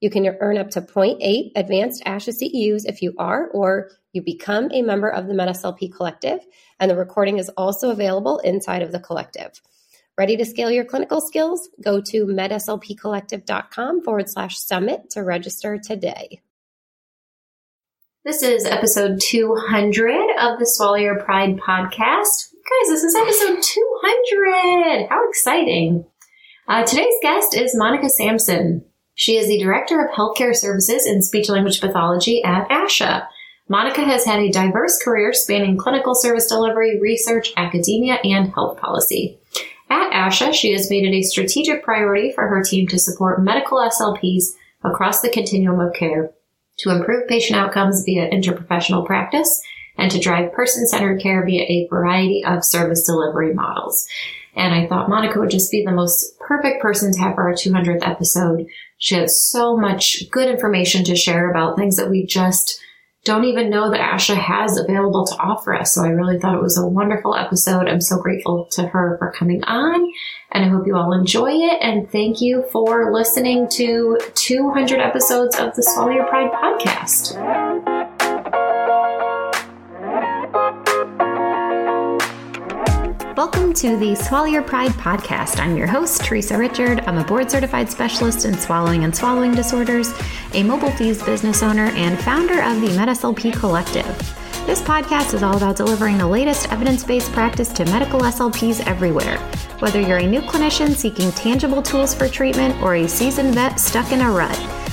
You can earn up to 0.8 advanced ASHA CEUs if you are or you become a member of the MedSLP Collective, and the recording is also available inside of the collective. Ready to scale your clinical skills? Go to medslpcollective.com forward slash summit to register today. This is episode 200 of the Swallow Your Pride podcast. Guys, this is episode 200. How exciting! Uh, today's guest is Monica Sampson. She is the Director of Healthcare Services in Speech Language Pathology at ASHA. Monica has had a diverse career spanning clinical service delivery, research, academia, and health policy. At ASHA, she has made it a strategic priority for her team to support medical SLPs across the continuum of care to improve patient outcomes via interprofessional practice and to drive person centered care via a variety of service delivery models. And I thought Monica would just be the most perfect person to have for our 200th episode. She has so much good information to share about things that we just don't even know that ASHA has available to offer us. So I really thought it was a wonderful episode. I'm so grateful to her for coming on and I hope you all enjoy it. And thank you for listening to 200 episodes of the Swallow Your Pride podcast. Welcome to the Swallow Your Pride podcast. I'm your host, Theresa Richard. I'm a board certified specialist in swallowing and swallowing disorders, a mobile FEES business owner, and founder of the MedSLP Collective. This podcast is all about delivering the latest evidence based practice to medical SLPs everywhere. Whether you're a new clinician seeking tangible tools for treatment or a seasoned vet stuck in a rut,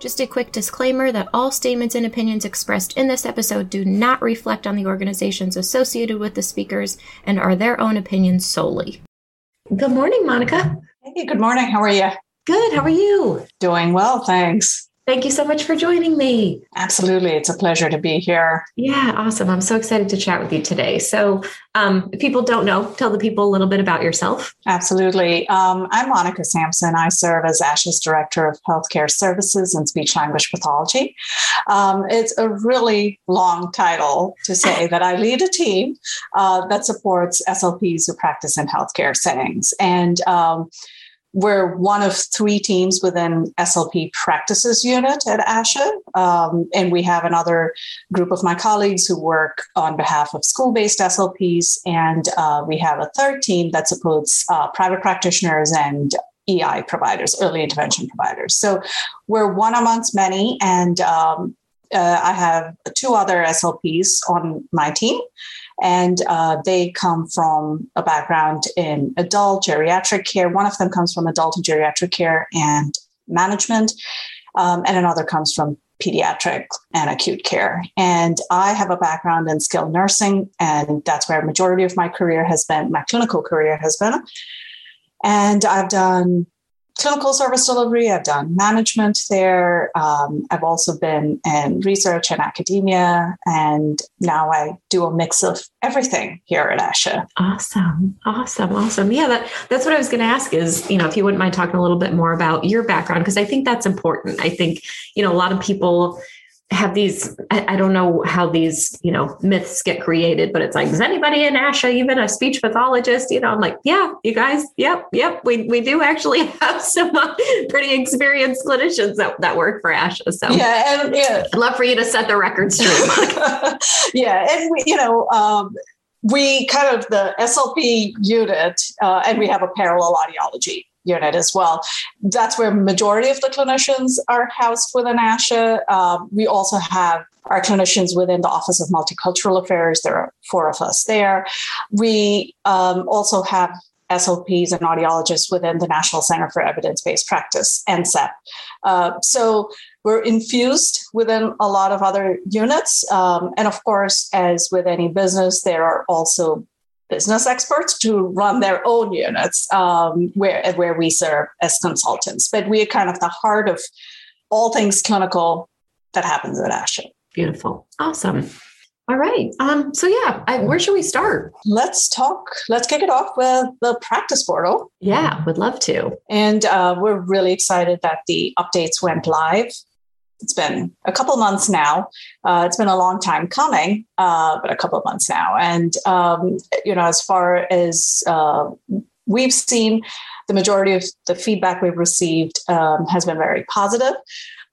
Just a quick disclaimer that all statements and opinions expressed in this episode do not reflect on the organizations associated with the speakers and are their own opinions solely. Good morning, Monica. Hey, good morning. How are you? Good. How are you? Doing well, thanks. Thank you so much for joining me. Absolutely. It's a pleasure to be here. Yeah, awesome. I'm so excited to chat with you today. So, um, if people don't know, tell the people a little bit about yourself. Absolutely. Um, I'm Monica Sampson. I serve as ASHA's Director of Healthcare Services and Speech Language Pathology. Um, it's a really long title to say that I lead a team uh, that supports SLPs who practice in healthcare settings. And um, we're one of three teams within SLP practices unit at ASHA. Um, and we have another group of my colleagues who work on behalf of school based SLPs. And uh, we have a third team that supports uh, private practitioners and EI providers, early intervention providers. So we're one amongst many. And um, uh, I have two other SLPs on my team and uh, they come from a background in adult geriatric care. One of them comes from adult and geriatric care and management, um, and another comes from pediatric and acute care. And I have a background in skilled nursing, and that's where a majority of my career has been, my clinical career has been. And I've done clinical service delivery. I've done management there. Um, I've also been in research and academia, and now I do a mix of everything here at ASHA. Awesome, awesome, awesome. Yeah, that, that's what I was going to ask. Is you know if you wouldn't mind talking a little bit more about your background because I think that's important. I think you know a lot of people have these I, I, don't know how these you know myths get created but it's like is anybody in asha even a speech pathologist? You know i'm like yeah you guys yep yep we, we do actually have some uh, pretty experienced clinicians that, that work for asha so yeah and yeah. I'd love for you to set the record straight yeah and we, you know um, we kind of the slp unit uh, and we have a parallel audiology unit as well. That's where majority of the clinicians are housed within ASHA. Um, we also have our clinicians within the Office of Multicultural Affairs. There are four of us there. We um, also have SLPs and audiologists within the National Center for Evidence Based Practice, NCEP. Uh, so we're infused within a lot of other units. Um, and of course, as with any business, there are also business experts to run their own units um, where, where we serve as consultants. But we are kind of the heart of all things clinical that happens at ASHA. Beautiful. Awesome. All right. Um, so yeah, I, where should we start? Let's talk. Let's kick it off with the practice portal. Yeah, would love to. And uh, we're really excited that the updates went live it's been a couple months now. Uh, it's been a long time coming, uh, but a couple of months now. And um, you know, as far as uh, we've seen, the majority of the feedback we've received um, has been very positive.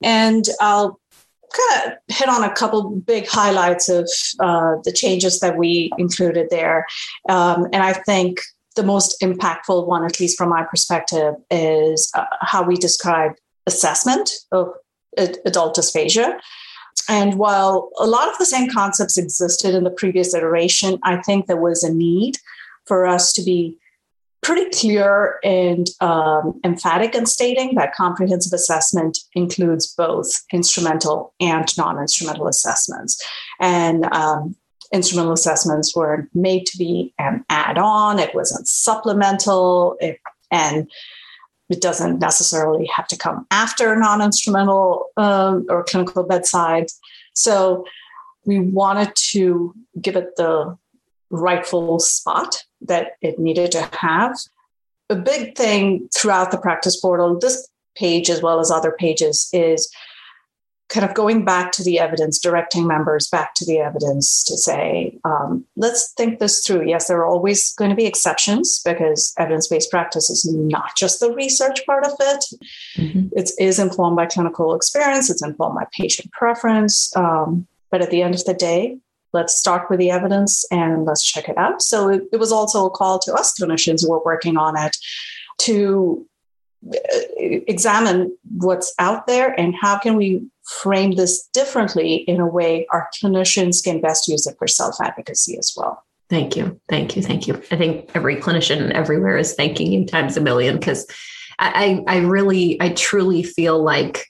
And I'll kind of hit on a couple big highlights of uh, the changes that we included there. Um, and I think the most impactful one, at least from my perspective, is uh, how we describe assessment of adult dysphagia. And while a lot of the same concepts existed in the previous iteration, I think there was a need for us to be pretty clear and um, emphatic in stating that comprehensive assessment includes both instrumental and non instrumental assessments. And um, instrumental assessments were made to be an add on, it wasn't supplemental. It, and it doesn't necessarily have to come after non instrumental um, or clinical bedside. So we wanted to give it the rightful spot that it needed to have. A big thing throughout the practice portal, this page as well as other pages, is kind of going back to the evidence, directing members back to the evidence to say, um, let's think this through. Yes, there are always going to be exceptions because evidence based practice is not just the research part of it. Mm-hmm. It is informed by clinical experience, it's informed by patient preference. Um, but at the end of the day, let's start with the evidence and let's check it out. So it, it was also a call to us clinicians who are working on it to uh, examine what's out there and how can we frame this differently in a way our clinicians can best use it for self advocacy as well. Thank you. Thank you. Thank you. I think every clinician everywhere is thanking you times a million because I, I really, I truly feel like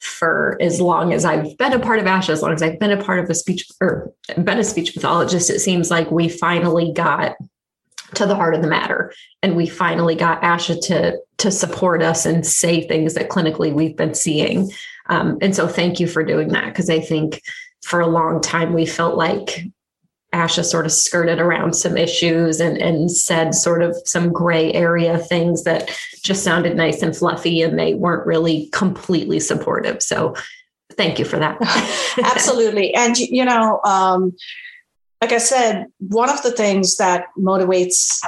for as long as I've been a part of ASHA, as long as I've been a part of a speech or been a speech pathologist, it seems like we finally got to the heart of the matter and we finally got ASHA to to support us and say things that clinically we've been seeing um, and so thank you for doing that because I think for a long time we felt like Asha sort of skirted around some issues and, and said sort of some gray area things that just sounded nice and fluffy and they weren't really completely supportive. So thank you for that. Absolutely. And, you know, um, like I said, one of the things that motivates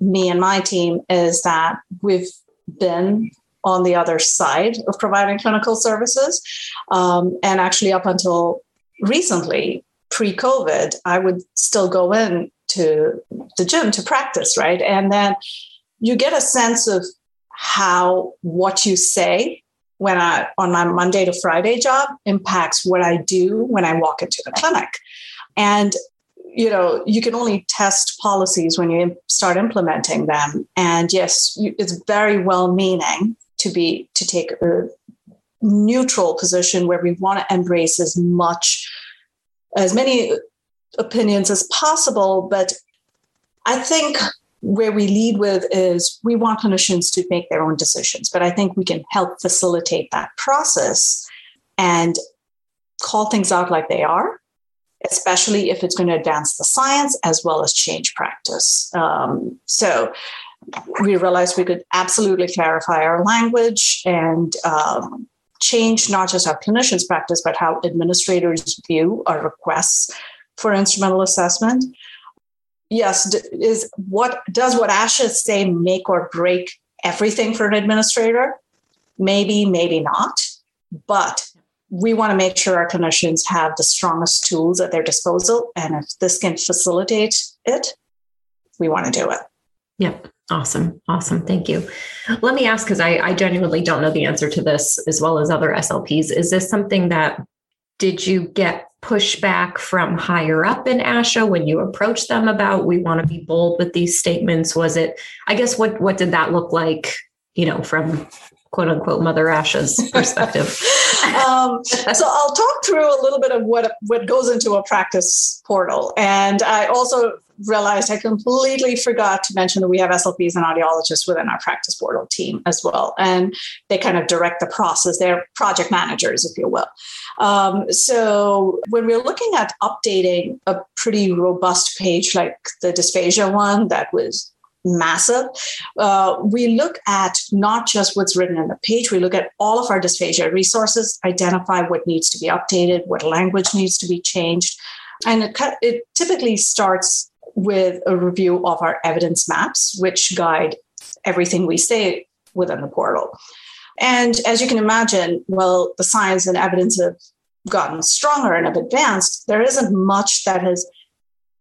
me and my team is that we've been on the other side of providing clinical services. Um, and actually, up until recently, pre COVID, I would still go in to the gym to practice, right? And then you get a sense of how what you say when I on my Monday to Friday job impacts what I do when I walk into the clinic. And you know you can only test policies when you start implementing them and yes it's very well meaning to be to take a neutral position where we want to embrace as much as many opinions as possible but i think where we lead with is we want clinicians to make their own decisions but i think we can help facilitate that process and call things out like they are especially if it's going to advance the science as well as change practice. Um, so we realized we could absolutely clarify our language and um, change not just how clinicians practice, but how administrators view our requests for instrumental assessment. Yes, is what does what ASHA say make or break everything for an administrator? Maybe, maybe not. But we want to make sure our clinicians have the strongest tools at their disposal. And if this can facilitate it, we want to do it. Yep. Awesome. Awesome. Thank you. Let me ask because I, I genuinely don't know the answer to this as well as other SLPs. Is this something that did you get pushback from higher up in ASHA when you approached them about we want to be bold with these statements? Was it, I guess, what what did that look like, you know, from quote unquote Mother ASHA's perspective? um, so I'll talk through a little bit of what what goes into a practice portal, and I also realized I completely forgot to mention that we have SLPs and audiologists within our practice portal team as well, and they kind of direct the process. They're project managers, if you will. Um, so when we're looking at updating a pretty robust page like the dysphagia one that was massive. Uh, we look at not just what's written in the page, we look at all of our dysphagia resources, identify what needs to be updated, what language needs to be changed. And it, it typically starts with a review of our evidence maps, which guide everything we say within the portal. And as you can imagine, well, the science and evidence have gotten stronger and have advanced. There isn't much that has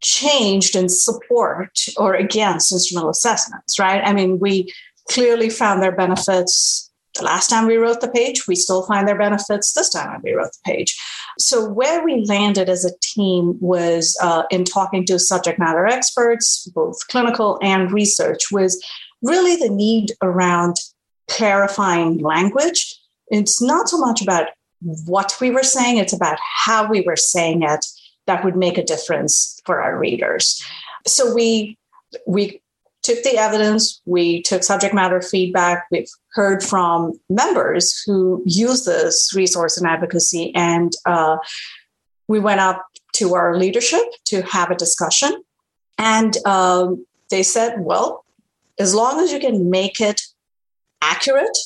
changed in support or against instrumental assessments, right? I mean, we clearly found their benefits the last time we wrote the page. We still find their benefits this time we wrote the page. So, where we landed as a team was uh, in talking to subject matter experts, both clinical and research, was really the need around clarifying language. It's not so much about what we were saying, it's about how we were saying it that would make a difference for our readers. So we we took the evidence, we took subject matter feedback, we've heard from members who use this resource in advocacy, and uh, we went up to our leadership to have a discussion. And um, they said, well, as long as you can make it accurate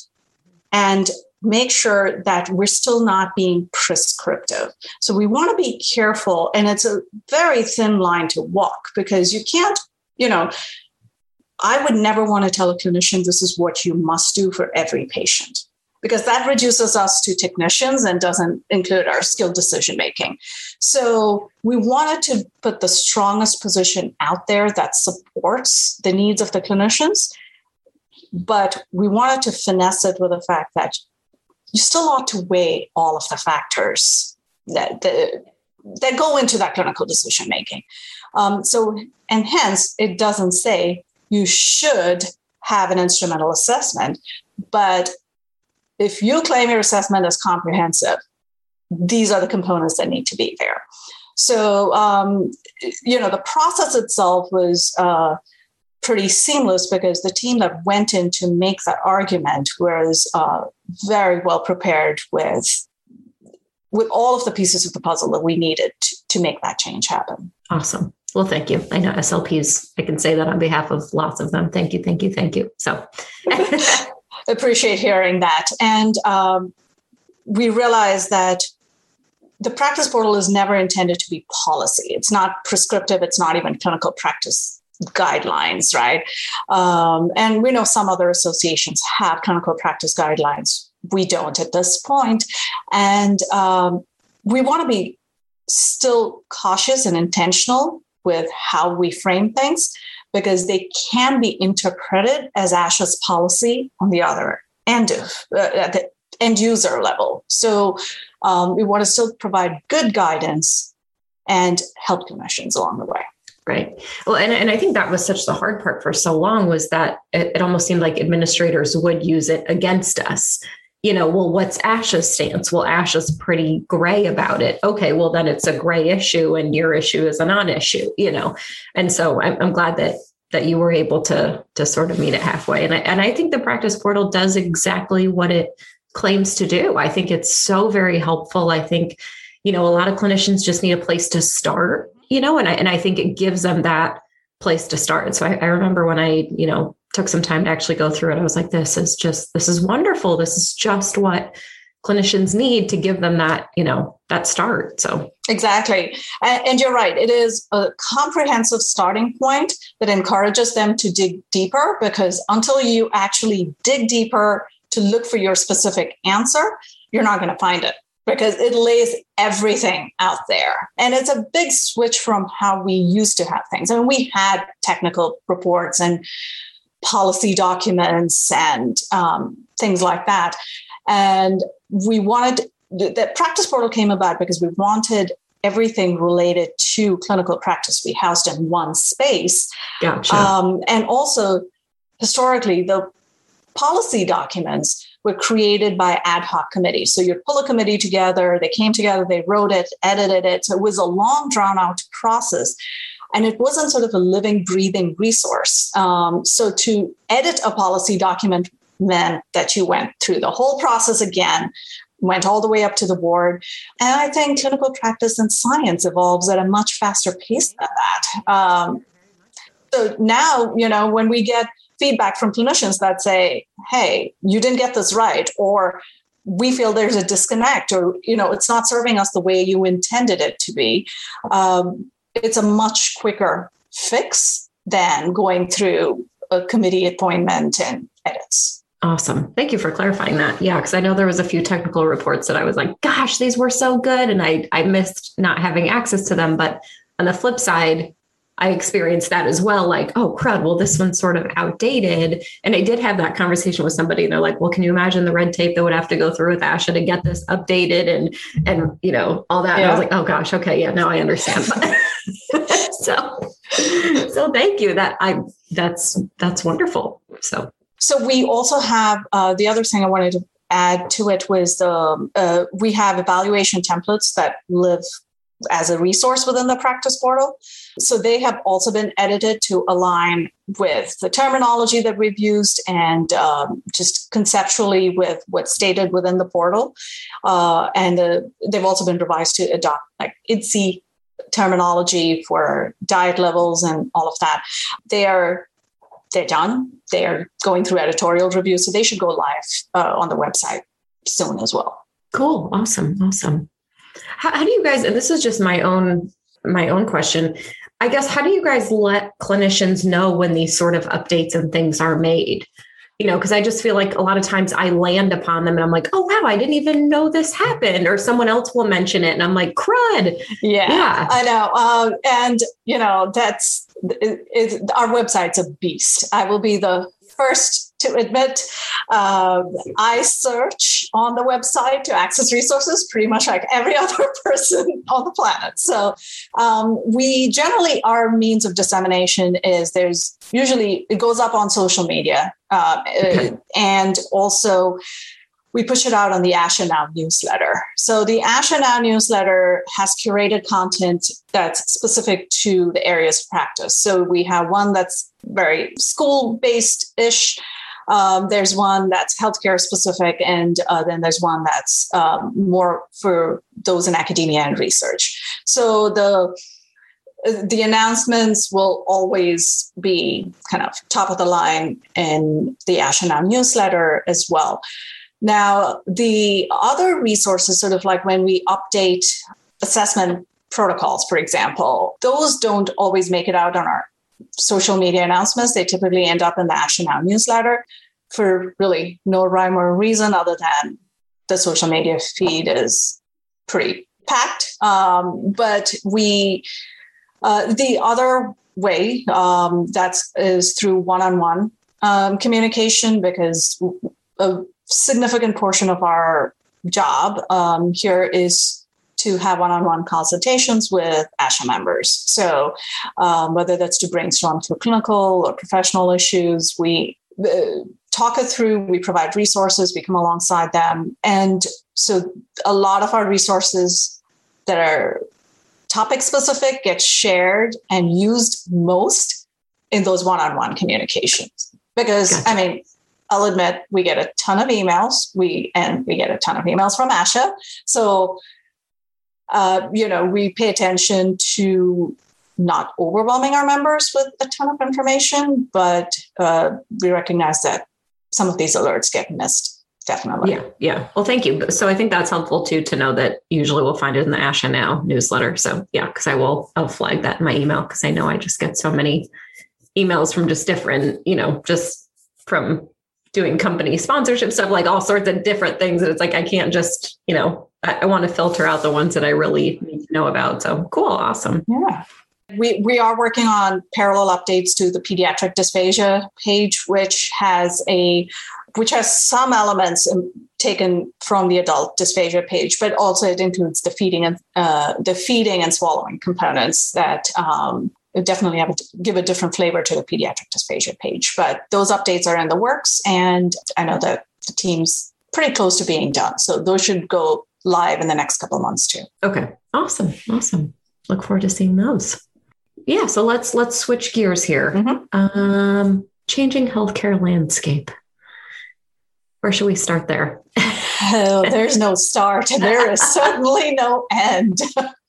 and make sure that we're still not being prescriptive. So we want to be careful, and it's a very thin line to walk because you can't, you know, I would never want to tell a clinician this is what you must do for every patient because that reduces us to technicians and doesn't include our skilled decision making. So we wanted to put the strongest position out there that supports the needs of the clinicians. But we wanted to finesse it with the fact that you still ought to weigh all of the factors that the, that go into that clinical decision making. Um, so, and hence, it doesn't say you should have an instrumental assessment, but if you claim your assessment is comprehensive, these are the components that need to be there. So, um, you know, the process itself was uh, pretty seamless because the team that went in to make that argument was uh, very well prepared with with all of the pieces of the puzzle that we needed to, to make that change happen. Awesome. Well, thank you. I know SLPs, I can say that on behalf of lots of them. Thank you, thank you, thank you. So appreciate hearing that. And um, we realize that the practice portal is never intended to be policy. It's not prescriptive, it's not even clinical practice guidelines, right? Um, and we know some other associations have clinical practice guidelines. We don't at this point. And um, we want to be still cautious and intentional with how we frame things because they can be interpreted as ASHA's policy on the other end of uh, at the end user level. So um, we want to still provide good guidance and help clinicians along the way. Right. Well, and, and I think that was such the hard part for so long was that it, it almost seemed like administrators would use it against us. You know, well, what's ASHA's stance? Well, ASHA's pretty gray about it. Okay, well, then it's a gray issue and your issue is a non issue, you know. And so I'm, I'm glad that that you were able to to sort of meet it halfway. And I, and I think the practice portal does exactly what it claims to do. I think it's so very helpful. I think, you know, a lot of clinicians just need a place to start you know, and I, and I think it gives them that place to start. So I, I remember when I, you know, took some time to actually go through it, I was like, this is just, this is wonderful. This is just what clinicians need to give them that you know that start so exactly and, you're right it is a comprehensive starting point that encourages them to dig deeper because until you actually dig deeper to look for your specific answer you're not going to find it because it lays everything out there. And it's a big switch from how we used to have things. I mean, we had technical reports and policy documents and um, things like that. And we wanted the practice portal came about because we wanted everything related to clinical practice be housed in one space. Gotcha. Um, and also, historically, the policy documents were created by ad hoc committees. So you'd pull a committee together, they came together, they wrote it, edited it. So it was a long, drawn out process. And it wasn't sort of a living, breathing resource. Um, so to edit a policy document meant that you went through the whole process again, went all the way up to the board. And I think clinical practice and science evolves at a much faster pace than that. Um, so now, you know, when we get feedback from clinicians that say, hey, you didn't get this right, or we feel there's a disconnect, or, you know, it's not serving us the way you intended it to be. Um, it's a much quicker fix than going through a committee appointment and edits. Awesome. Thank you for clarifying that. Yeah, because I know there was a few technical reports that I was like, gosh, these were so good. And I, I missed not having access to them. But on the flip side, I experienced that as well. Like, oh, crud, well, this one's sort of outdated. And I did have that conversation with somebody, and they're like, well, can you imagine the red tape that would have to go through with ASHA to get this updated and, and, you know, all that. Yeah. And I was like, oh gosh, okay. Yeah, now I understand. so, so thank you that I, that's, that's wonderful. So, so we also have, uh, the other thing I wanted to add to it was um, uh, we have evaluation templates that live as a resource within the practice portal. So they have also been edited to align with the terminology that we've used and um, just conceptually with what's stated within the portal. Uh, and uh, they've also been revised to adopt like IDDSI terminology for diet levels and all of that. They are they're done. They're going through editorial review, so they should go live uh, on the website soon as well. Cool, awesome, awesome. How, how do you guys? And this is just my own my own question. I guess how do you guys let clinicians know when these sort of updates and things are made? You know, because I just feel like a lot of times I land upon them and I'm like, oh wow, I didn't even know this happened, or someone else will mention it, and I'm like, crud. Yeah, yeah. I know. Um, and you know, that's it, it, our website's a beast. I will be the first to admit uh, I search on the website to access resources pretty much like every other person on the planet. So um, we generally, our means of dissemination is there's usually, it goes up on social media uh, okay. and also we push it out on the ASHA Now newsletter. So the ASHA Now newsletter has curated content that's specific to the areas of practice. So we have one that's very school based ish. Um, there's one that's healthcare specific, and uh, then there's one that's um, more for those in academia and research. So the the announcements will always be kind of top of the line in the ASHA Now newsletter as well. Now, the other resources, sort of like when we update assessment protocols, for example, those don't always make it out on our social media announcements. They typically end up in the ASHA Now newsletter for really no rhyme or reason other than the social media feed is pretty packed. Um, but we, uh, the other way um, that is through one-on-one um, communication because a significant portion of our job um, here is to have one-on-one consultations with ASHA members. So um, whether that's to brainstorm through clinical or professional issues, we uh, talk it through, we provide resources, we come alongside them. And so a lot of our resources that are topic specific get shared and used most in those one-on-one communications. Because gotcha. I mean, I'll admit we get a ton of emails. We and we get a ton of emails from ASHA. So uh, you know, we pay attention to not overwhelming our members with a ton of information, but uh, we recognize that some of these alerts get missed definitely. Yeah, yeah. Well, thank you. So I think that's helpful too to know that usually we'll find it in the ASHA Now newsletter. So yeah, because I will I'll flag that in my email because I know I just get so many emails from just different, you know, just from doing company sponsorship stuff, like all sorts of different things. And it's like I can't just, you know, I, I want to filter out the ones that I really need to know about. So cool, awesome. Yeah. We, we are working on parallel updates to the pediatric dysphagia page, which has a which has some elements taken from the adult dysphagia page, but also it includes the feeding and uh, the feeding and swallowing components that um, definitely have a, give a different flavor to the pediatric dysphagia page. But those updates are in the works, and I know that the team's pretty close to being done. So those should go live in the next couple of months too. Okay, awesome, awesome. Look forward to seeing those. Yeah, so let's let's switch gears here. Mm-hmm. Um, changing healthcare landscape. Where should we start there? oh, there's no start. There is certainly no end.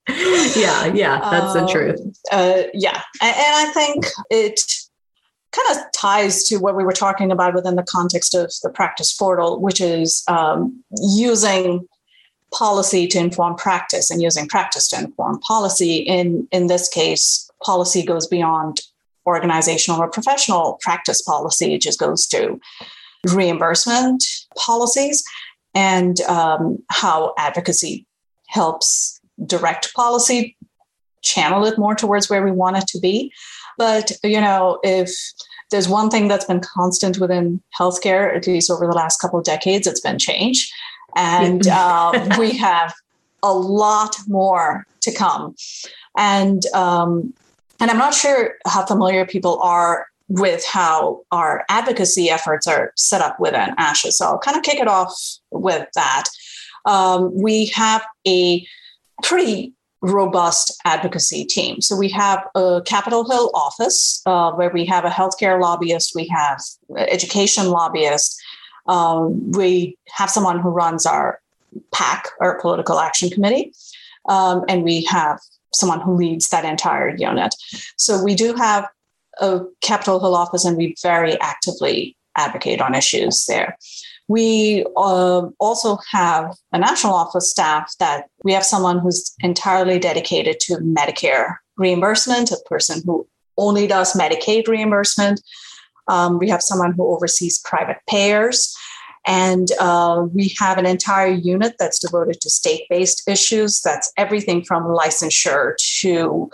Yeah, yeah, that's um, the truth. Uh, yeah, and, and I think it kind of ties to what we were talking about within the context of the practice portal, which is um, using policy to inform practice and using practice to inform policy. In in this case, policy goes beyond organizational or professional practice policy; it just goes to reimbursement policies and um, how advocacy helps direct policy, channel it more towards where we want it to be. But, you know, if there's one thing that's been constant within healthcare, at least over the last couple of decades, it's been change. And um, we have a lot more to come. And um, and I'm not sure how familiar people are with how our advocacy efforts are set up within ASHA. So I'll kind of kick it off with that. Um, we have a pretty robust advocacy team. So we have a Capitol Hill office uh, where we have a healthcare lobbyist, we have education lobbyist, um, we have someone who runs our PAC, our Political Action Committee, um, and we have someone who leads that entire unit. So we do have a Capitol Hill office and we very actively advocate on issues there. We uh, also have a national office staff that we have someone who's entirely dedicated to Medicare reimbursement, a person who only does Medicaid reimbursement. Um, we have someone who oversees private payers. And uh, we have an entire unit that's devoted to state based issues. That's everything from licensure to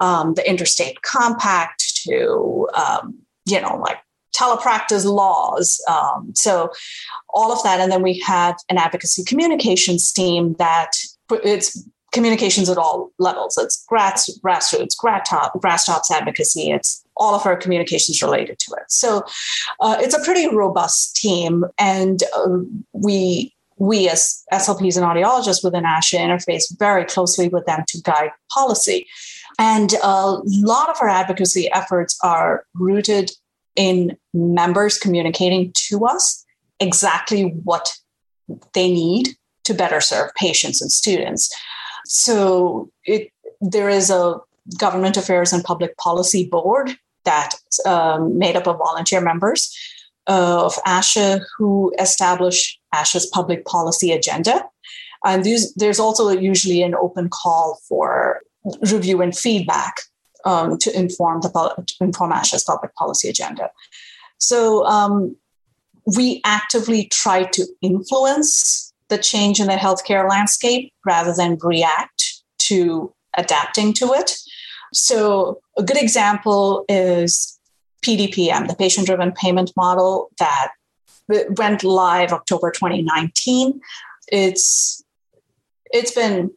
um, the interstate compact to, um, you know, like telepractice laws. Um, so all of that. And then we have an advocacy communications team that it's communications at all levels. It's grass, grassroots, grass, top, grass tops advocacy. It's all of our communications related to it. So uh, it's a pretty robust team. And uh, we we as SLPs and audiologists within ASHA interface very closely with them to guide policy. And a lot of our advocacy efforts are rooted in members communicating to us exactly what they need to better serve patients and students. So it, there is a government affairs and public policy board that um, made up of volunteer members of ASHA who establish ASHA's public policy agenda. And there's also usually an open call for review and feedback um, to inform the to inform ASHA's public policy agenda. So um, we actively try to influence the change in the healthcare landscape rather than react to adapting to it. So a good example is PDPM, the patient-driven payment model that went live October 2019. It's it's been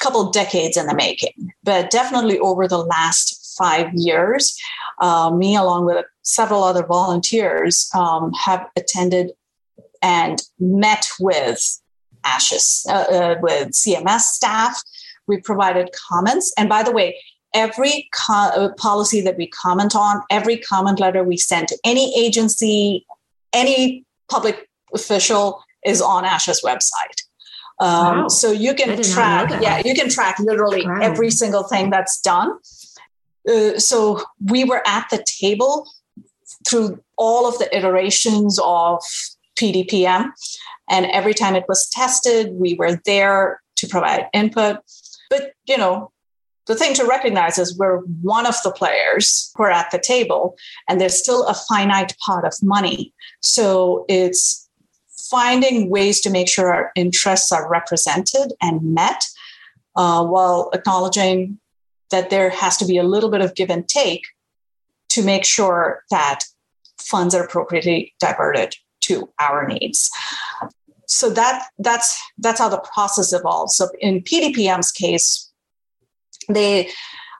couple decades in the making, but definitely over the last five years, uh, me along with several other volunteers um, have attended and met with ASHA's uh, uh, with CMS staff. We provided comments, and by the way, every co- uh, policy that we comment on, every comment letter we send to any agency, any public official is on ASHA's website. Um, wow. So you can track, yeah, you can track literally wow. every single thing that's done. Uh, so we were at the table through all of the iterations of PDPM. And every time it was tested, we were there to provide input. But, you know, the thing to recognize is we're one of the players who are at the table, and there's still a finite pot of money. So it's finding ways to make sure our interests are represented and met uh, while acknowledging that there has to be a little bit of give and take to make sure that funds are appropriately diverted to our needs. So that that's that's how the process evolves. So in pdpm's case they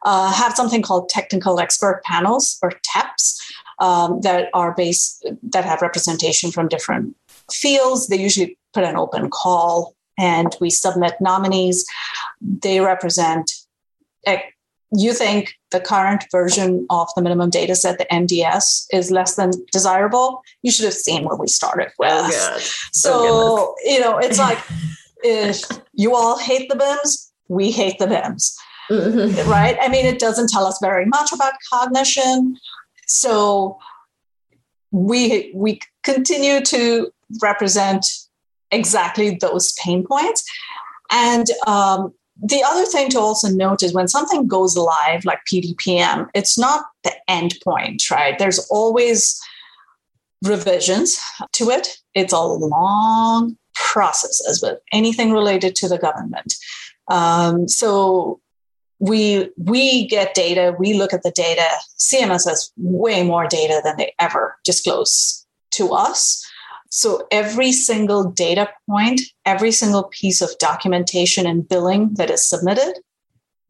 uh, have something called technical expert panels or TEPs um, that are based that have representation from different fields. They usually put an open call and we submit nominees. They represent. Eh, you think the current version of the minimum data set, the MDS, is less than desirable? You should have seen what we started with. Oh, so, oh, you know, it's like if you all hate the BIMS, we hate the BIMS mm-hmm. right? I mean, it doesn't tell us very much about cognition. So we we continue to represent exactly those pain points. And um, the other thing to also note is when something goes live, like PDPM, it's not the end point, right? There's always revisions to it. It's a long process, as with anything related to the government. Um, so we we get data we look at the data cms has way more data than they ever disclose to us so every single data point every single piece of documentation and billing that is submitted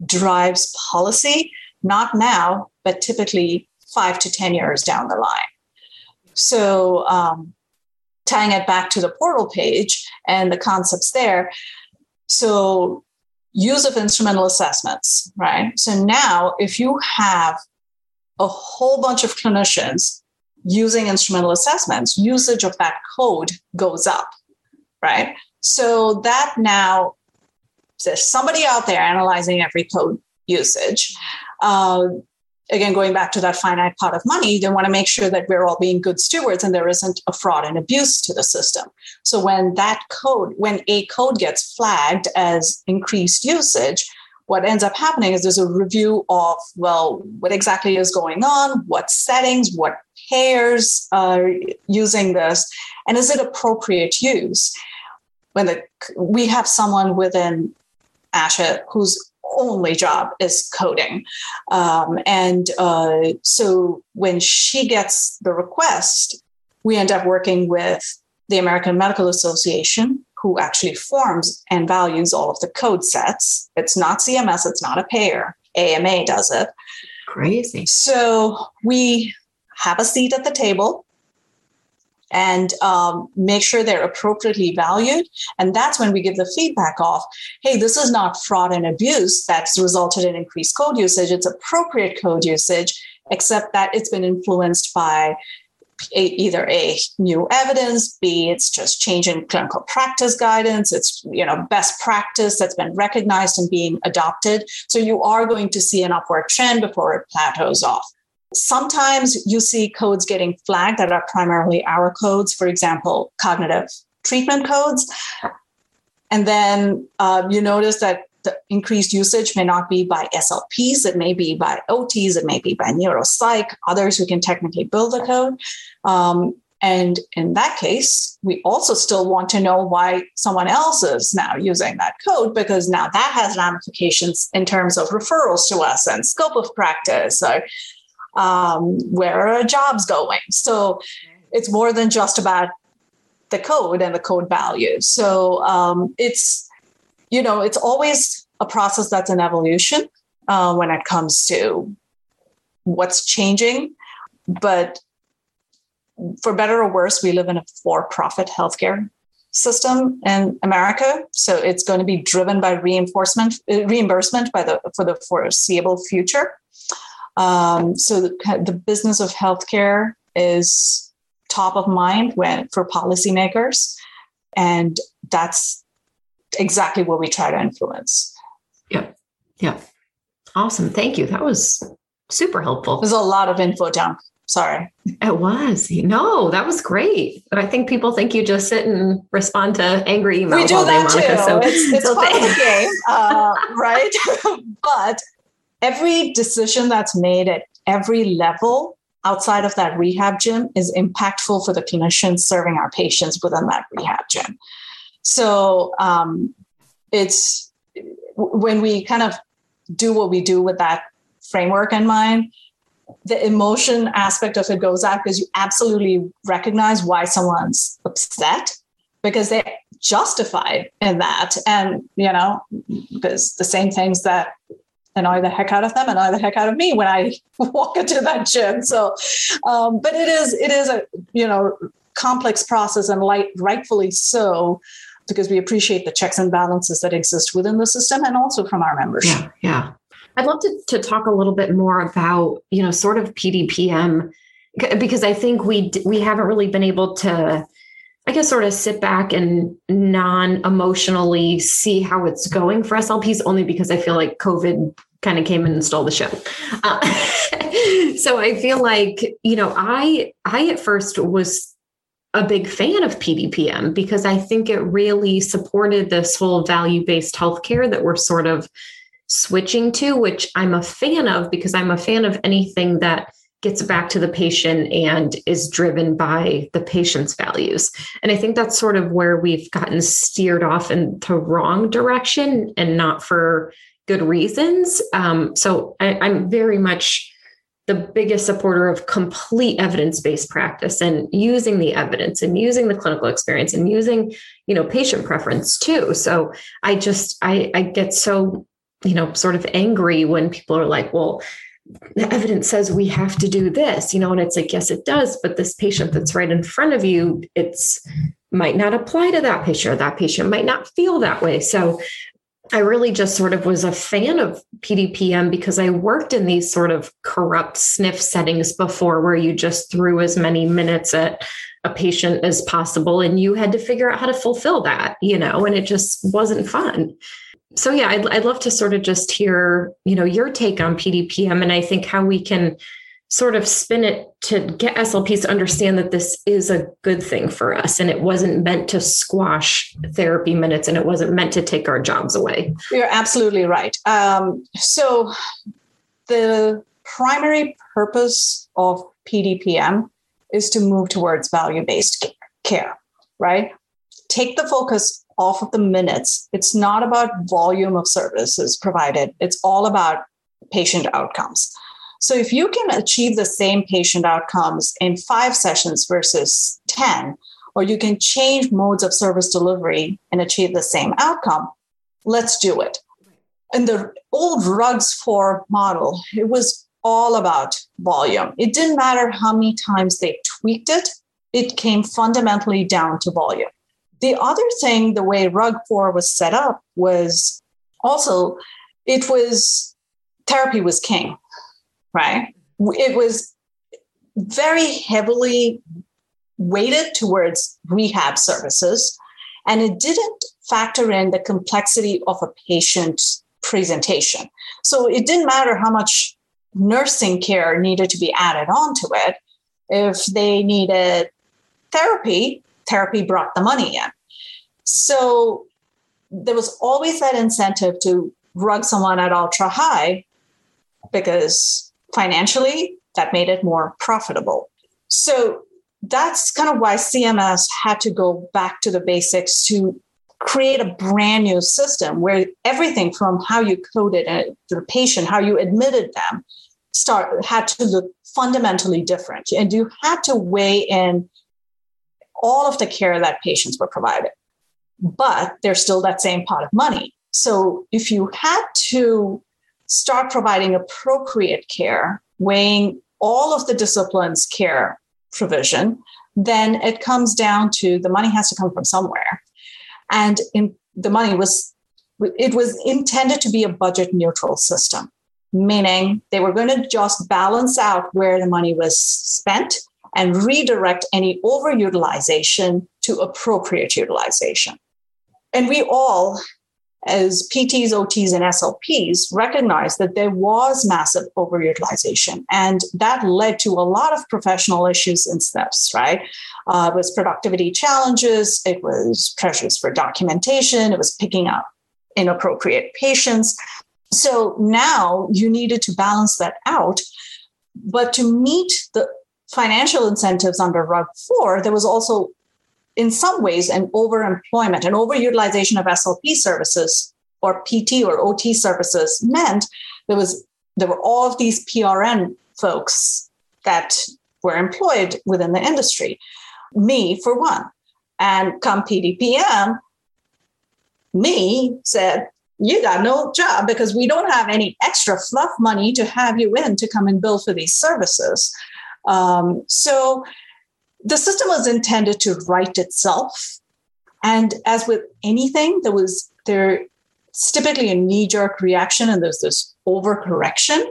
drives policy not now but typically five to ten years down the line so um, tying it back to the portal page and the concepts there so use of instrumental assessments, right? So now, if you have a whole bunch of clinicians using instrumental assessments, usage of that code goes up, right? So that now there's somebody out there analyzing every code usage. Uh, again, going back to that finite pot of money, they want to make sure that we're all being good stewards and there isn't a fraud and abuse to the system. So when that code, when a code gets flagged as increased usage, what ends up happening is there's a review of, well, what exactly is going on, what settings, what payers are using this, and is it appropriate use? When the, we have someone within ASHA who's only job is coding. Um, and uh, so when she gets the request, we end up working with the American Medical Association, who actually forms and values all of the code sets. It's not CMS, it's not a payer. AMA does it. Crazy. So we have a seat at the table and um, make sure they're appropriately valued. And that's when we give the feedback of, hey, this is not fraud and abuse that's resulted in increased code usage. It's appropriate code usage, except that it's been influenced by either a new evidence, B, it's just change in clinical practice guidance, it's you know best practice that's been recognized and being adopted. So you are going to see an upward trend before it plateaus off. Sometimes you see codes getting flagged that are primarily our codes, for example, cognitive treatment codes. And then uh, you notice that the increased usage may not be by SLPs, it may be by OTs, it may be by neuropsych, others who can technically build the code. Um, and in that case, we also still want to know why someone else is now using that code because now that has ramifications in terms of referrals to us and scope of practice or um, where are jobs going. So it's more than just about the code and the code value. So um, it's, you know, it's always a process that's an evolution uh, when it comes to what's changing. But for better or worse, we live in a for-profit healthcare system in America, so it's going to be driven by reinforcement, uh, reimbursement by the for the foreseeable future. Um, so the, the business of healthcare is top of mind when for policymakers, and that's exactly what we try to influence. Yep. Yep. Awesome. Thank you. That was super helpful. There's a lot of info dump Sorry. It was. No, that was great. But I think people think you just sit and respond to angry emails we do that Monica. Too. So it's, it's so part of the game, uh, right? but every decision that's made at every level outside of that rehab gym is impactful for the clinicians serving our patients within that rehab gym. So um, it's when we kind of do what we do with that framework in mind, the emotion aspect of it goes out because you absolutely recognize why someone's upset because they're justified in that. And, you know, because the same things that annoy the heck out of them and annoy the heck out of me when I walk into that gym. So, um, but it is, it is a, you know, complex process and light, rightfully so, because we appreciate the checks and balances that exist within the system and also from our members. Yeah. yeah. I'd love to, to talk a little bit more about, you know, sort of PDPM because I think we we haven't really been able to I guess sort of sit back and non-emotionally see how it's going for SLPs only because I feel like COVID kind of came and stole the show. Uh, so I feel like, you know, I I at first was a big fan of PDPM because I think it really supported this whole value-based healthcare that we're sort of switching to, which I'm a fan of because I'm a fan of anything that gets back to the patient and is driven by the patient's values. And I think that's sort of where we've gotten steered off into the wrong direction and not for good reasons. Um, so I, I'm very much the biggest supporter of complete evidence-based practice and using the evidence and using the clinical experience and using you know patient preference too so i just i i get so you know, sort of angry when people are like, well, the evidence says we have to do this, you know, and it's like, yes, it does. But this patient that's right in front of you, it's might not apply to that patient, or that patient might not feel that way. So I really just sort of was a fan of PDPM because I worked in these sort of corrupt SNF settings before where you just threw as many minutes at a patient as possible and you had to figure out how to fulfill that, you know, and it just wasn't fun. So yeah, I'd, I'd love to sort of just hear, you know, your take on PDPM and I think how we can sort of spin it to get SLPs to understand that this is a good thing for us and it wasn't meant to squash therapy minutes and it wasn't meant to take our jobs away. You're absolutely right. Um, so the primary purpose of PDPM is to move towards value-based care, right? Take the focus off of the minutes. It's not about volume of services provided, it's all about patient outcomes. So if you can achieve the same patient outcomes in five sessions versus 10, or you can change modes of service delivery and achieve the same outcome, let's do it. In the old RUGs 4 model, it was all about volume. It didn't matter how many times they tweaked it, it came fundamentally down to volume. The other thing, the way RUG 4 was set up was also, it was therapy was king, right? It was very heavily weighted towards rehab services, and it didn't factor in the complexity of a patient's presentation. So it didn't matter how much nursing care needed to be added onto it. If they needed therapy, therapy brought the money in. So there was always that incentive to rug someone at ultra high because financially that made it more profitable. So that's kind of why CMS had to go back to the basics to create a brand new system where everything from how you coded the patient, how you admitted them, start had to look fundamentally different. And you had to weigh in all of the care that patients were provided. But there's still that same pot of money. So if you had to start providing appropriate care, weighing all of the disciplines care provision, then it comes down to the money has to come from somewhere. And in, the money was it was intended to be a budget neutral system, meaning they were going to just balance out where the money was spent and redirect any overutilization to appropriate utilization. And we all, as PTs, OTs, and SLPs recognized that there was massive overutilization. And that led to a lot of professional issues and SNFs, right? Uh, it was productivity challenges, it was pressures for documentation, it was picking up inappropriate patients. So now you needed to balance that out. But to meet the financial incentives under RUG 4, there was also in some ways an overemployment and overutilization of SLP services or PT or OT services meant there was there were all of these PRN folks that were employed within the industry. Me for one. And come PDPM, me said, you got no job because we don't have any extra fluff money to have you in to come and bill for these services. Um, so the system was intended to right itself. And as with anything, there was there's typically a knee-jerk reaction and there's this overcorrection.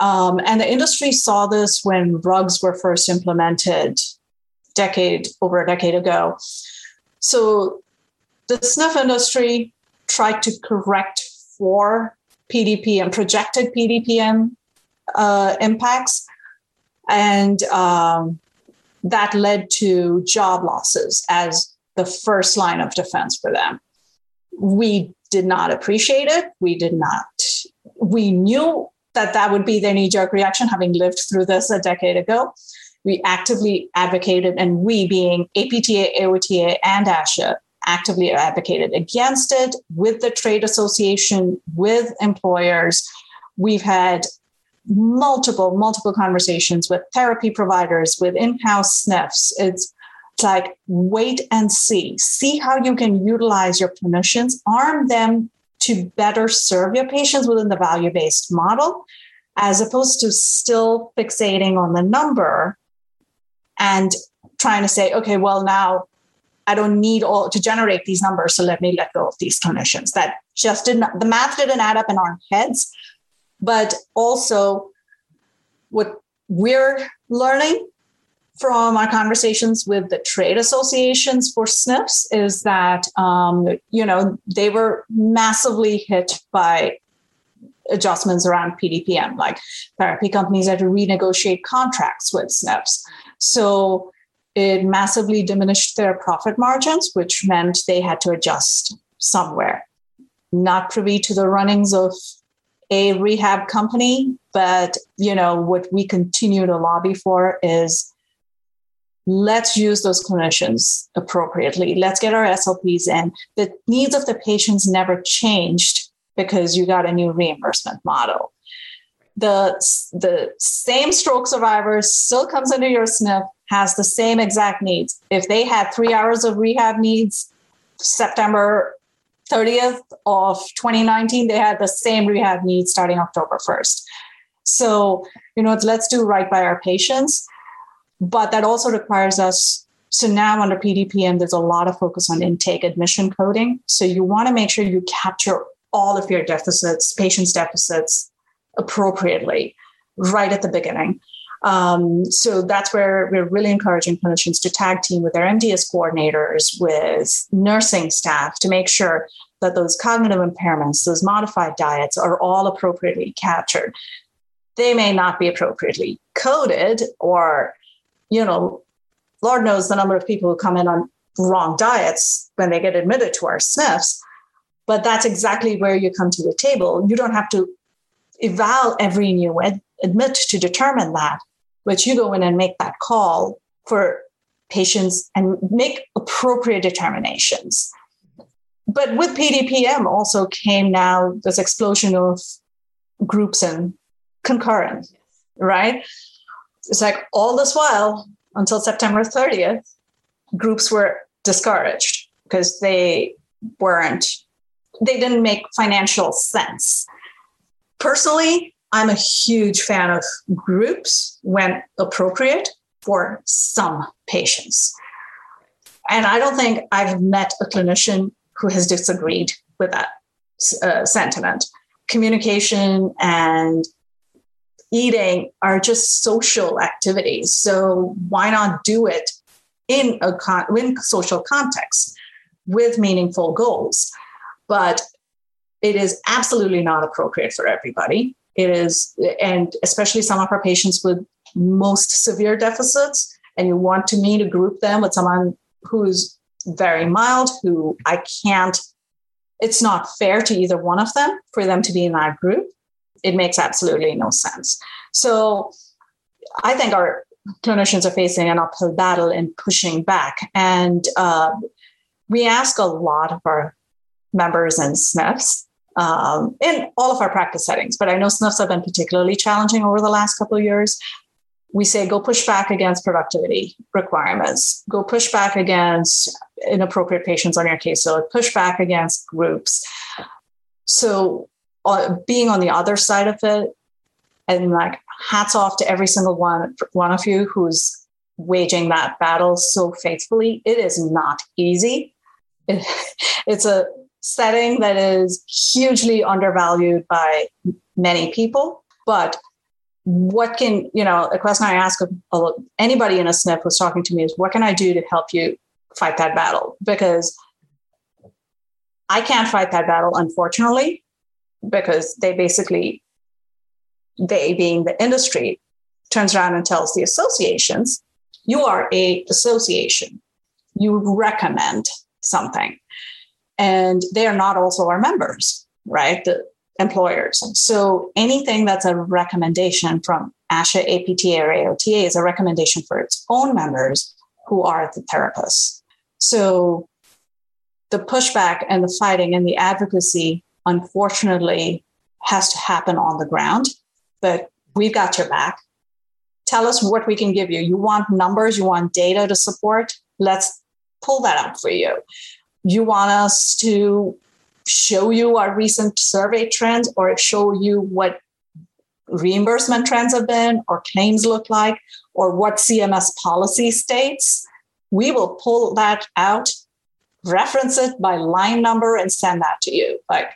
Um, and the industry saw this when rugs were first implemented decade over a decade ago. So the SNF industry tried to correct for PDP and projected PDPM uh, impacts. And um, that led to job losses as the first line of defense for them. We did not appreciate it. We did not. We knew that that would be their knee jerk reaction, having lived through this a decade ago. We actively advocated, and we, being APTA, AOTA, and ASHA, actively advocated against it with the trade association, with employers. We've had multiple, multiple conversations with therapy providers, with in house SNFs. It's, it's like wait and see. See how you can utilize your clinicians, arm them to better serve your patients within the value based model, as opposed to still fixating on the number and trying to say, okay, well, now I don't need all to generate these numbers, so let me let go of these clinicians. That just didn't, the math didn't add up in our heads but also what we're learning from our conversations with the trade associations for SNFs is that um, you know they were massively hit by adjustments around PDPM. Like therapy companies had to renegotiate contracts with SNFs, so it massively diminished their profit margins, which meant they had to adjust somewhere. Not privy to the runnings of a rehab company, but you know what we continue to lobby for is let's use those clinicians appropriately. Let's get our SLPs in. The needs of the patients never changed because you got a new reimbursement model. The, the same stroke survivor still comes into your SNF, has the same exact needs. If they had three hours of rehab needs September 30th of 2019, they had the same rehab needs starting October 1st. So, you know, let's do right by our patients. But that also requires us. So now under PDPM, there's a lot of focus on intake admission coding. So you want to make sure you capture all of your deficits, patients' deficits appropriately right at the beginning. Um, so that's where we're really encouraging clinicians to tag team with their MDS coordinators, with nursing staff to make sure that those cognitive impairments, those modified diets are all appropriately captured. They may not be appropriately coded, or, you know, Lord knows the number of people who come in on wrong diets when they get admitted to our SNFs. But that's exactly where you come to the table. You don't have to eval every new ed- admit to determine that, but you go in and make that call for patients and make appropriate determinations. But with PDPM also came now this explosion of groups and concurrent, right? It's like all this while until September 30th, groups were discouraged because they weren't, they didn't make financial sense. Personally, I'm a huge fan of groups when appropriate for some patients. And I don't think I've met a clinician who has disagreed with that uh, sentiment. Communication and eating are just social activities. So why not do it in a con- in social context with meaningful goals? But it is absolutely not appropriate for everybody. It is, and especially some of our patients with most severe deficits, and you want to me to group them with someone who's very mild, who I can't, it's not fair to either one of them for them to be in that group. It makes absolutely no sense. So I think our clinicians are facing an uphill battle in pushing back. And uh, we ask a lot of our members and SNFs um, in all of our practice settings, but I know SNFs have been particularly challenging over the last couple of years. We say go push back against productivity requirements, go push back against inappropriate patients on your caseload, push back against groups. So, uh, being on the other side of it, and like hats off to every single one one of you who's waging that battle so faithfully. It is not easy. It, it's a setting that is hugely undervalued by many people, but what can you know a question i ask anybody in a SNF who's talking to me is what can i do to help you fight that battle? Because i can't fight that battle unfortunately because they basically they being the industry turns around and tells the associations you are a association. You recommend something and they are not also our members right the employers so anything that's a recommendation from asha apta or aota is a recommendation for its own members who are the therapists so the pushback and the fighting and the advocacy unfortunately has to happen on the ground but we've got your back. Tell us what we can give you. You want numbers, you want data to support? Let's pull that up for you. You want us to show you our recent survey trends or show you what reimbursement trends have been or claims look like or what CMS policy states? We will pull that out, reference it by line number, and send that to you. Like,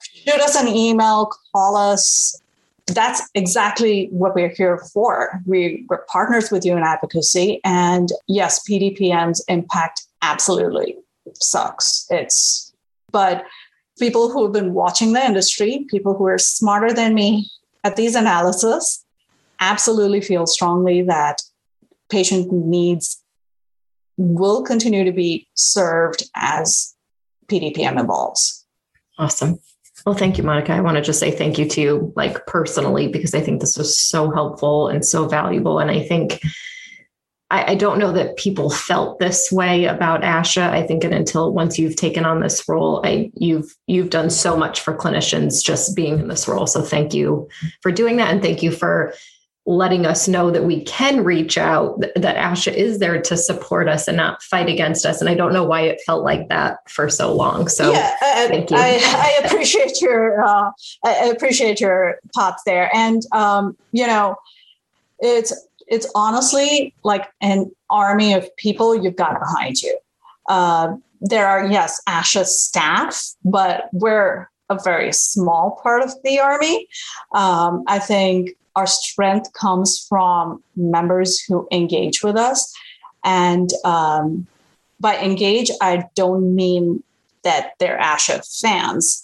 shoot us an email, call us, that's exactly what we're here for. We, we're partners with you in advocacy. And yes, PDPM's impact absolutely sucks. It's, but people who have been watching the industry, people who are smarter than me at these analysis, absolutely feel strongly that patient needs will continue to be served as PDPM evolves. Awesome. Well, thank you, Monica. I want to just say thank you to you, like personally, because I think this was so helpful and so valuable. And I think I, I don't know that people felt this way about ASHA. I think and until once you've taken on this role, I you've you've done so much for clinicians just being in this role. So thank you for doing that. And thank you for letting us know that we can reach out, that ASHA is there to support us and not fight against us. And I don't know why it felt like that for so long. So yeah, I, I, I, appreciate your uh, I appreciate your thoughts there. And um, you know, it's it's honestly like an army of people you've got behind you. Uh, there are yes, ASHA staff, but we're a very small part of the army. Um, I think our strength comes from members who engage with us. And um, by engage, I don't mean that they're ASHA fans.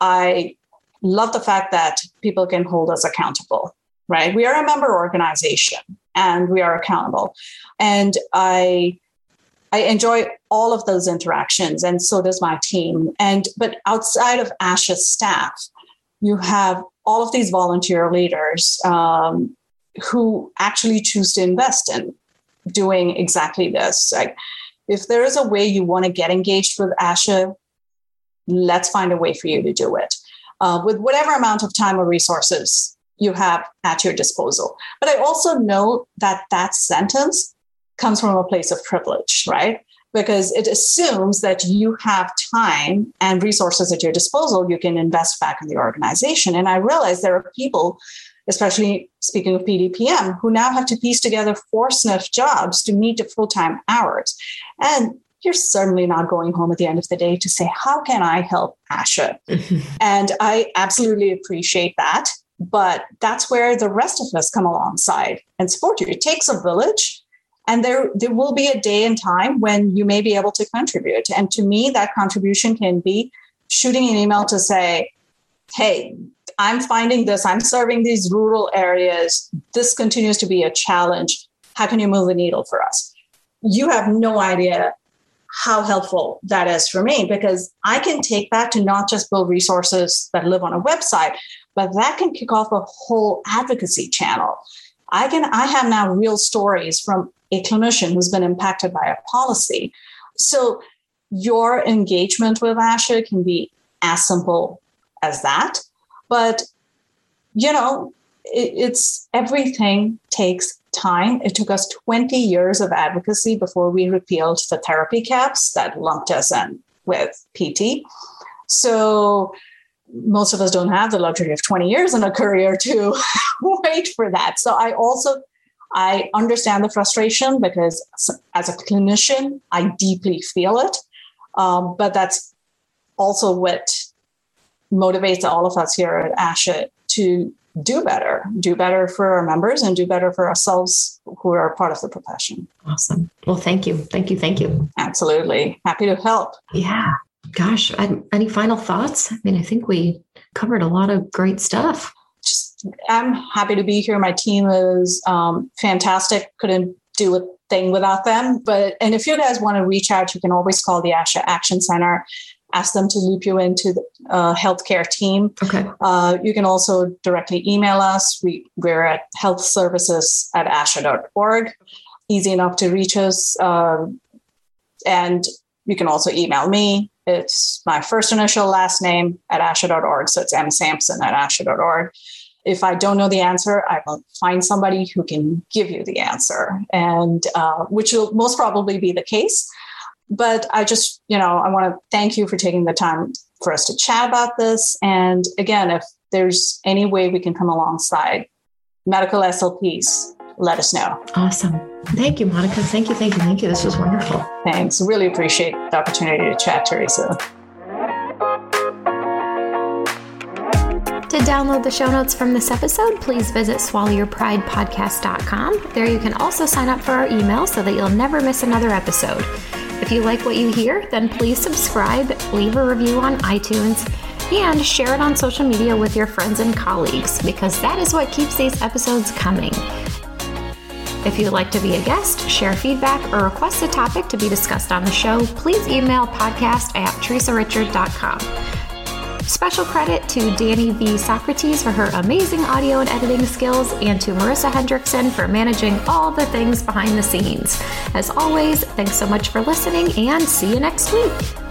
I love the fact that people can hold us accountable, right? We are a member organization and we are accountable. And I I enjoy all of those interactions, and so does my team. And but outside of ASHA staff, you have all of these volunteer leaders um, who actually choose to invest in doing exactly this. Like, if there is a way you want to get engaged with ASHA, let's find a way for you to do it uh, with whatever amount of time or resources you have at your disposal. But I also know that that sentence comes from a place of privilege, right? because it assumes that you have time and resources at your disposal you can invest back in the organization. And I realize there are people, especially speaking of PDPM, who now have to piece together four SNF jobs to meet the full time hours. And you're certainly not going home at the end of the day to say, How can I help ASHA? and I absolutely appreciate that. But that's where the rest of us come alongside and support you. It takes a village and there there will be a day and time when you may be able to contribute and to me that contribution can be shooting an email to say, hey, I'm finding this, I'm serving these rural areas. This continues to be a challenge. How can you move the needle for us? You have no idea how helpful that is for me because I can take that to not just build resources that live on a website, but that can kick off a whole advocacy channel. I can I have now real stories from a clinician who's been impacted by a policy. So your engagement with ASHA can be as simple as that. But, you know, it, it's everything takes time. It took us 20 years of advocacy before we repealed the therapy caps that lumped us in with PT. So most of us don't have the luxury of 20 years in a career to wait for that. So I also I understand the frustration because as a clinician, I deeply feel it. Um, but that's also what motivates all of us here at ASHA to do better, do better for our members and do better for ourselves who are part of the profession. Awesome. Well, thank you. Thank you. Thank you. Absolutely. Happy to help. Yeah. Gosh, any final thoughts? I mean, I think we covered a lot of great stuff. Just, I'm happy to be here. My team is um, fantastic. Couldn't do a thing without them. But and if you guys want to reach out, you can always call the ASHA Action Center ask them to loop you into the uh, healthcare team. Okay. Uh, you can also directly email us. We, we're at health services at asha.org. Easy enough to reach us. Um, and you can also email me. It's my first initial last name at asha.org. So it's M Sampson at asha.org. If I don't know the answer, I will find somebody who can give you the answer, and uh, which will most probably be the case. But I just, you know, I want to thank you for taking the time for us to chat about this. And again, if there's any way we can come alongside medical SLPs, let us know. Awesome. Thank you, Monica. Thank you. Thank you. Thank you. This was wonderful. Thanks. Really appreciate the opportunity to chat, Theresa. To download the show notes from this episode, please visit swallowyourpridepodcast.com. There you can also sign up for our email so that you'll never miss another episode. If you like what you hear, then please subscribe, leave a review on iTunes, and share it on social media with your friends and colleagues because that is what keeps these episodes coming. If you'd like to be a guest, share feedback, or request a topic to be discussed on the show, please email podcast at theresarichard.com. Special credit to Danny V. Socrates for her amazing audio and editing skills, and to Marissa Hendrickson for managing all the things behind the scenes. As always, thanks so much for listening, and see you next week.